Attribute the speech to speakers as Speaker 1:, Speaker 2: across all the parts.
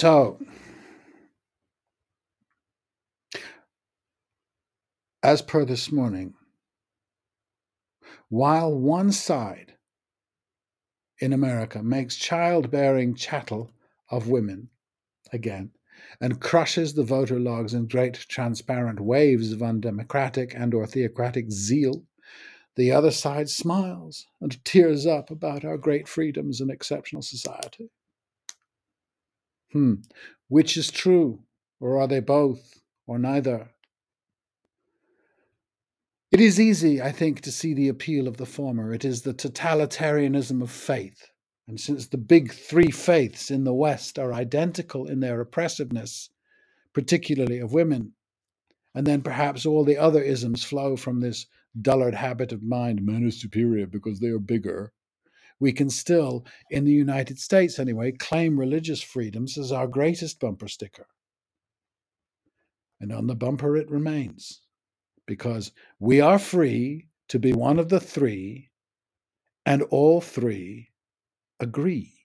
Speaker 1: So, as per this morning, while one side in America makes childbearing chattel of women, again, and crushes the voter logs in great transparent waves of undemocratic and or theocratic zeal, the other side smiles and tears up about our great freedoms and exceptional society. Hmm, which is true, or are they both, or neither? It is easy, I think, to see the appeal of the former. It is the totalitarianism of faith. And since the big three faiths in the West are identical in their oppressiveness, particularly of women, and then perhaps all the other isms flow from this dullard habit of mind men are superior because they are bigger, we can still, in the United States anyway, claim religious freedoms as our greatest bumper sticker. And on the bumper it remains because we are free to be one of the three, and all three agree.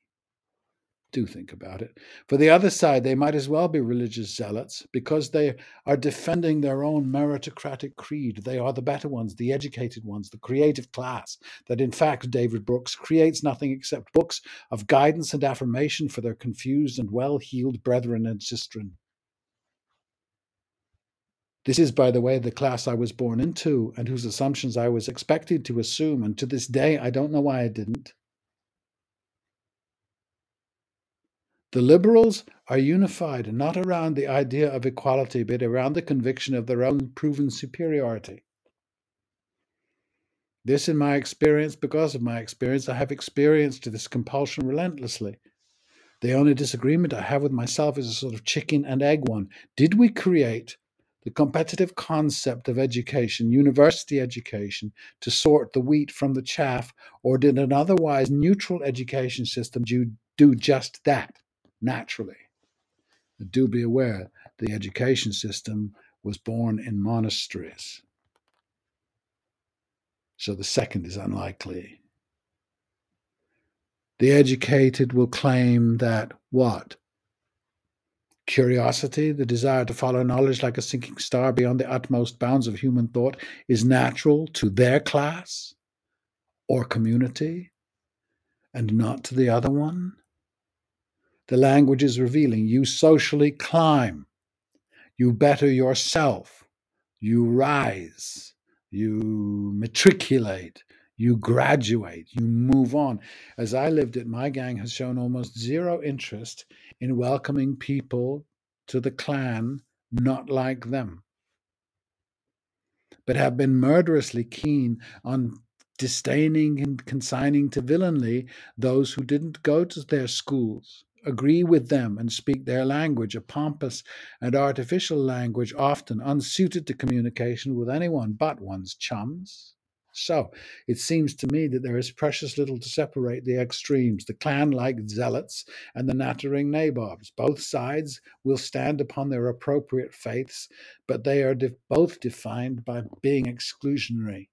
Speaker 1: Do think about it. For the other side, they might as well be religious zealots because they are defending their own meritocratic creed. They are the better ones, the educated ones, the creative class. That, in fact, David Brooks creates nothing except books of guidance and affirmation for their confused and well heeled brethren and sistren. This is, by the way, the class I was born into and whose assumptions I was expected to assume, and to this day I don't know why I didn't. The liberals are unified not around the idea of equality, but around the conviction of their own proven superiority. This, in my experience, because of my experience, I have experienced this compulsion relentlessly. The only disagreement I have with myself is a sort of chicken and egg one. Did we create the competitive concept of education, university education, to sort the wheat from the chaff, or did an otherwise neutral education system do, do just that naturally? Do be aware the education system was born in monasteries. So the second is unlikely. The educated will claim that what? Curiosity, the desire to follow knowledge like a sinking star beyond the utmost bounds of human thought, is natural to their class or community and not to the other one. The language is revealing. You socially climb, you better yourself, you rise, you matriculate, you graduate, you move on. As I lived it, my gang has shown almost zero interest in welcoming people to the clan not like them, but have been murderously keen on disdaining and consigning to villainy those who didn't go to their schools, agree with them, and speak their language, a pompous and artificial language often unsuited to communication with anyone but one's chums. So it seems to me that there is precious little to separate the extremes, the clan like zealots and the nattering nabobs. Both sides will stand upon their appropriate faiths, but they are de- both defined by being exclusionary.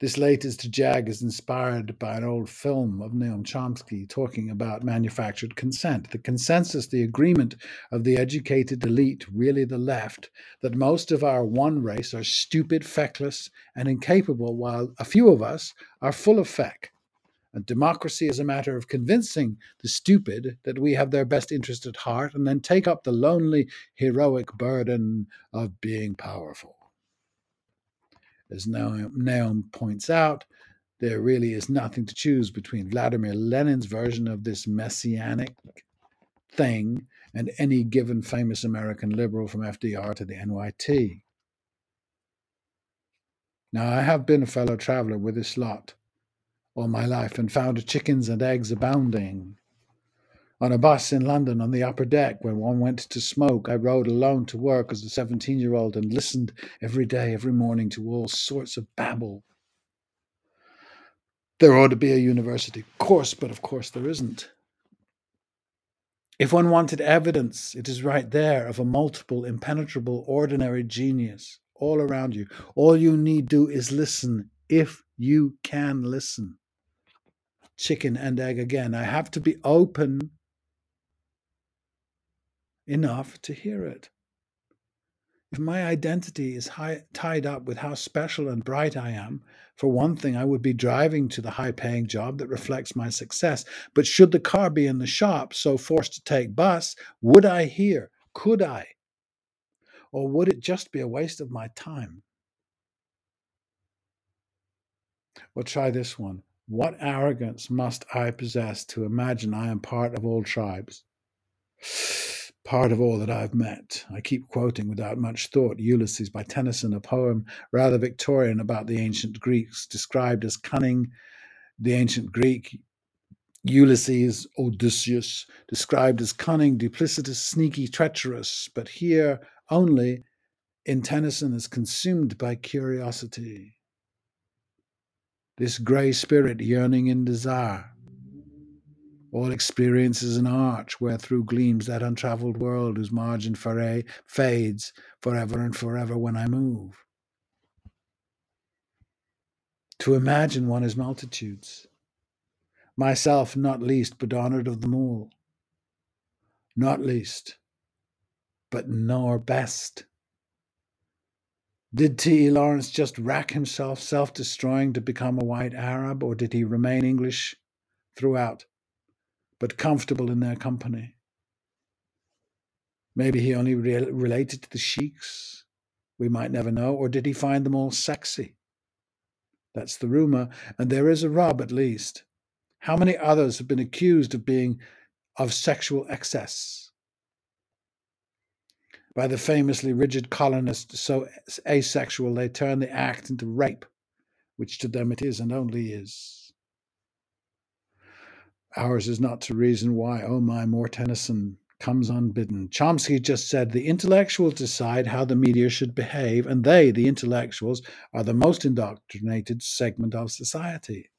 Speaker 1: This latest jag is inspired by an old film of Noam Chomsky talking about manufactured consent. The consensus, the agreement of the educated elite, really the left, that most of our one race are stupid, feckless, and incapable, while a few of us are full of feck. And democracy is a matter of convincing the stupid that we have their best interest at heart and then take up the lonely, heroic burden of being powerful. As Noam points out, there really is nothing to choose between Vladimir Lenin's version of this messianic thing and any given famous American liberal from FDR to the NYT. Now, I have been a fellow traveler with this lot all my life and found chickens and eggs abounding. On a bus in London on the upper deck, when one went to smoke, I rode alone to work as a 17 year old and listened every day, every morning to all sorts of babble. There ought to be a university course, but of course there isn't. If one wanted evidence, it is right there of a multiple, impenetrable, ordinary genius all around you. All you need do is listen, if you can listen. Chicken and egg again. I have to be open enough to hear it. If my identity is high, tied up with how special and bright I am, for one thing, I would be driving to the high paying job that reflects my success. But should the car be in the shop, so forced to take bus, would I hear? Could I? Or would it just be a waste of my time? Well, try this one. What arrogance must I possess to imagine I am part of all tribes? Part of all that I've met. I keep quoting without much thought Ulysses by Tennyson, a poem rather Victorian about the ancient Greeks, described as cunning. The ancient Greek Ulysses, Odysseus, described as cunning, duplicitous, sneaky, treacherous, but here only in Tennyson is consumed by curiosity this grey spirit yearning in desire. All experience is an arch wherethrough gleams that untravelled world whose margin foray fades forever and forever when I move. To imagine one is multitudes, myself not least, but honoured of them all, not least, but nor best. Did T.E. Lawrence just rack himself, self destroying, to become a white Arab, or did he remain English throughout, but comfortable in their company? Maybe he only re- related to the sheiks. We might never know. Or did he find them all sexy? That's the rumor, and there is a rub at least. How many others have been accused of being of sexual excess? by the famously rigid colonists so asexual they turn the act into rape, which to them it is and only is. Ours is not to reason why, oh my, more Tennyson comes unbidden. Chomsky just said the intellectuals decide how the media should behave, and they, the intellectuals, are the most indoctrinated segment of society.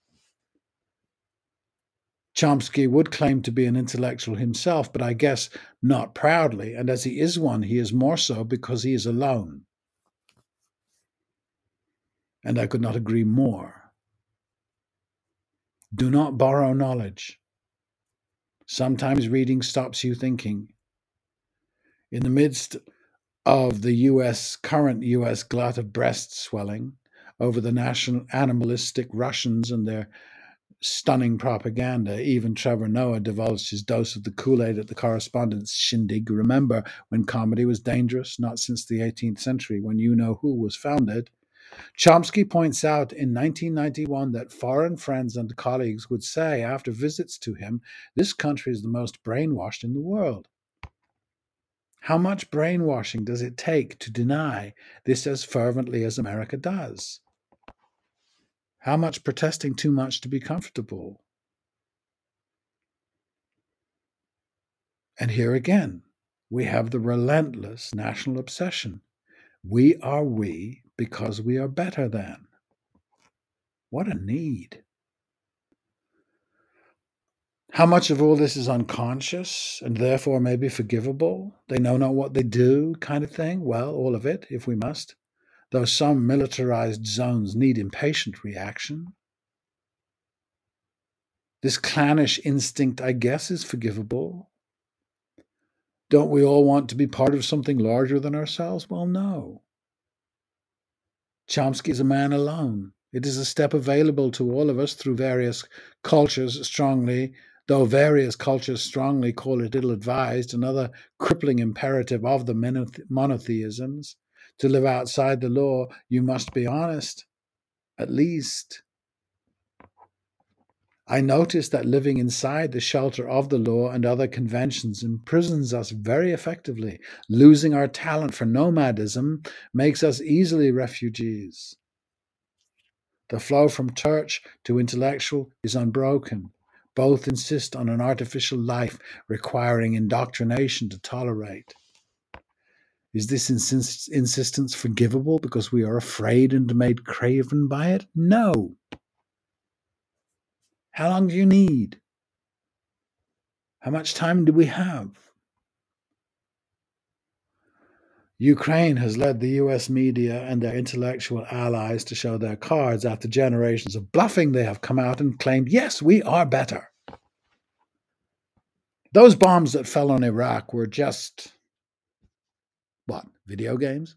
Speaker 1: Chomsky would claim to be an intellectual himself, but I guess not proudly, and as he is one, he is more so because he is alone. And I could not agree more. Do not borrow knowledge. Sometimes reading stops you thinking. In the midst of the US current US glut of breast swelling over the national animalistic Russians and their stunning propaganda. Even Trevor Noah divulged his dose of the Kool Aid at the correspondence shindig. Remember when comedy was dangerous? Not since the 18th century, when You Know Who was founded. Chomsky points out in 1991 that foreign friends and colleagues would say after visits to him, This country is the most brainwashed in the world. How much brainwashing does it take to deny this as fervently as America does? How much protesting too much to be comfortable? And here again, we have the relentless national obsession. We are we because we are better than. What a need. How much of all this is unconscious and therefore maybe forgivable? They know not what they do, kind of thing? Well, all of it, if we must though some militarized zones need impatient reaction. This clannish instinct, I guess, is forgivable. Don't we all want to be part of something larger than ourselves? Well, no. Chomsky is a man alone. It is a step available to all of us through various cultures strongly, though various cultures strongly call it ill advised, another crippling imperative of the monotheisms to live outside the law, you must be honest, at least. I notice that living inside the shelter of the law and other conventions imprisons us very effectively. Losing our talent for nomadism makes us easily refugees. The flow from church to intellectual is unbroken. Both insist on an artificial life requiring indoctrination to tolerate. Is this insist- insistence forgivable because we are afraid and made craven by it? No. How long do you need? How much time do we have? Ukraine has led the US media and their intellectual allies to show their cards after generations of bluffing. They have come out and claimed, yes, we are better. Those bombs that fell on Iraq were just What, video games?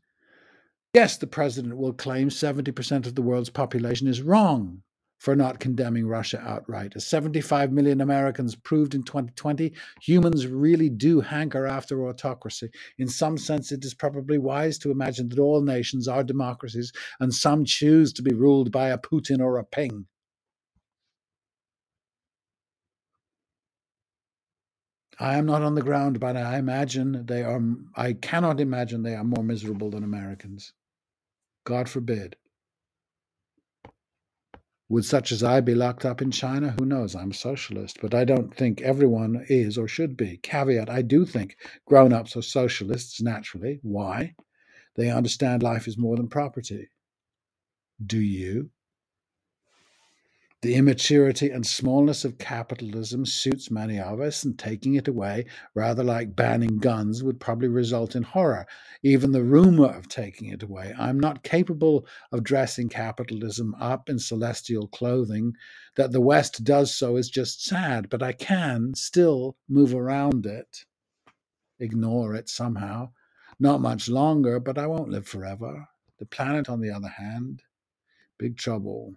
Speaker 1: Yes, the president will claim 70% of the world's population is wrong for not condemning Russia outright. As 75 million Americans proved in 2020, humans really do hanker after autocracy. In some sense, it is probably wise to imagine that all nations are democracies and some choose to be ruled by a Putin or a Ping. I am not on the ground, but I imagine they are, I cannot imagine they are more miserable than Americans. God forbid. Would such as I be locked up in China? Who knows? I'm a socialist, but I don't think everyone is or should be. Caveat I do think grown ups are socialists naturally. Why? They understand life is more than property. Do you? The immaturity and smallness of capitalism suits many of us, and taking it away, rather like banning guns, would probably result in horror. Even the rumor of taking it away. I'm not capable of dressing capitalism up in celestial clothing. That the West does so is just sad, but I can still move around it, ignore it somehow. Not much longer, but I won't live forever. The planet, on the other hand, big trouble.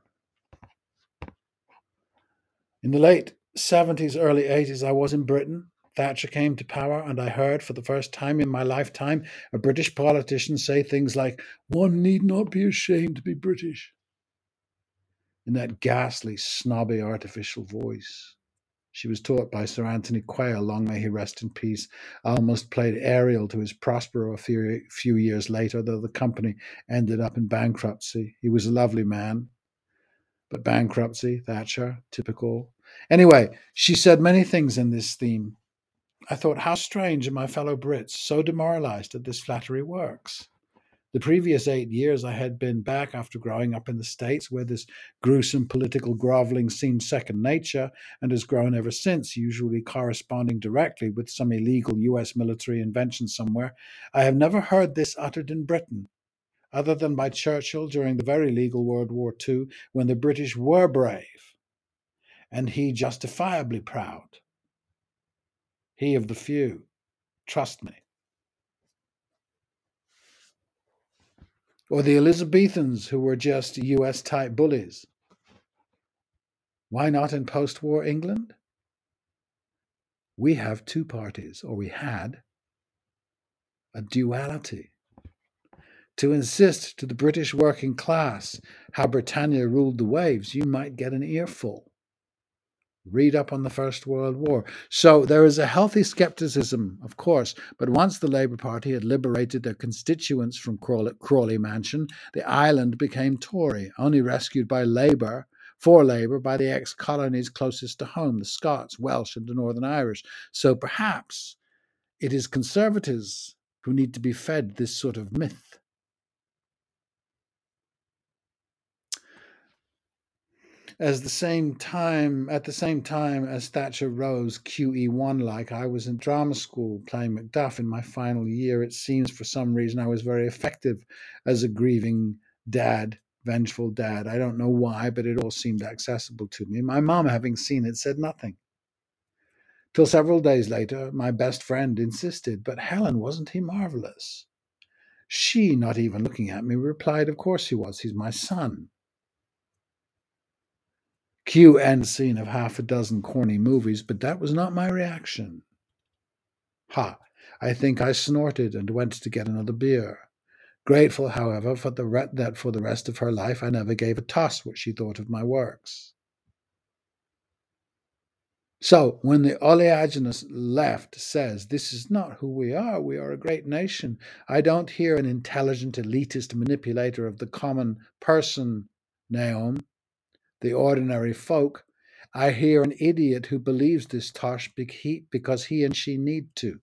Speaker 1: In the late 70s, early 80s, I was in Britain. Thatcher came to power, and I heard for the first time in my lifetime a British politician say things like, One need not be ashamed to be British, in that ghastly, snobby, artificial voice. She was taught by Sir Anthony Quayle, long may he rest in peace. Almost played Ariel to his Prospero a few, few years later, though the company ended up in bankruptcy. He was a lovely man, but bankruptcy, Thatcher, typical. Anyway, she said many things in this theme. I thought, how strange are my fellow Brits so demoralized that this flattery works. The previous eight years I had been back after growing up in the States, where this gruesome political groveling seemed second nature and has grown ever since, usually corresponding directly with some illegal US military invention somewhere. I have never heard this uttered in Britain, other than by Churchill during the very legal World War II, when the British were brave and he justifiably proud. He of the few. Trust me. Or the Elizabethans, who were just US type bullies. Why not in post war England? We have two parties, or we had a duality. To insist to the British working class how Britannia ruled the waves, you might get an earful. Read up on the First World War. So there is a healthy skepticism, of course, but once the Labour Party had liberated their constituents from Crawley, Mansion, the island became Tory, only rescued by Labour, for Labour, by the ex colonies closest to home, the Scots, Welsh, and the Northern Irish. So perhaps it is Conservatives who need to be fed this sort of myth. As the same time at the same time as Thatcher rose QE1 like I was in drama school playing Macduff in my final year. It seems for some reason I was very effective as a grieving dad vengeful dad. I don't know why but it all seemed accessible to me. My mom having seen it said nothing. Till several days later my best friend insisted but Helen wasn't he marvelous? She not even looking at me replied of course he was. He's my son Cue end scene of half a dozen corny movies, but that was not my reaction. Ha! I think I snorted and went to get another beer. Grateful, however, for the re- that for the rest of her life I never gave a toss what she thought of my works. So, when the oleaginous left says, This is not who we are, we are a great nation, I don't hear an intelligent, elitist manipulator of the common person, Noam, the ordinary folk, I hear an idiot who believes this tosh Big Heap because he and she need to.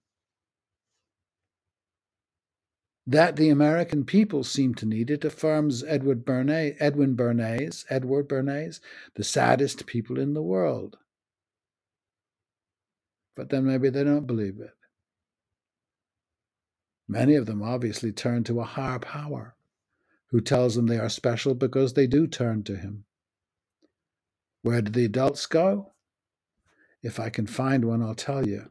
Speaker 1: That the American people seem to need it affirms Edward Bernays, Edwin Bernays, Edward Bernays, the saddest people in the world. But then maybe they don't believe it. Many of them obviously turn to a higher power who tells them they are special because they do turn to him. Where do the adults go? If I can find one, I'll tell you.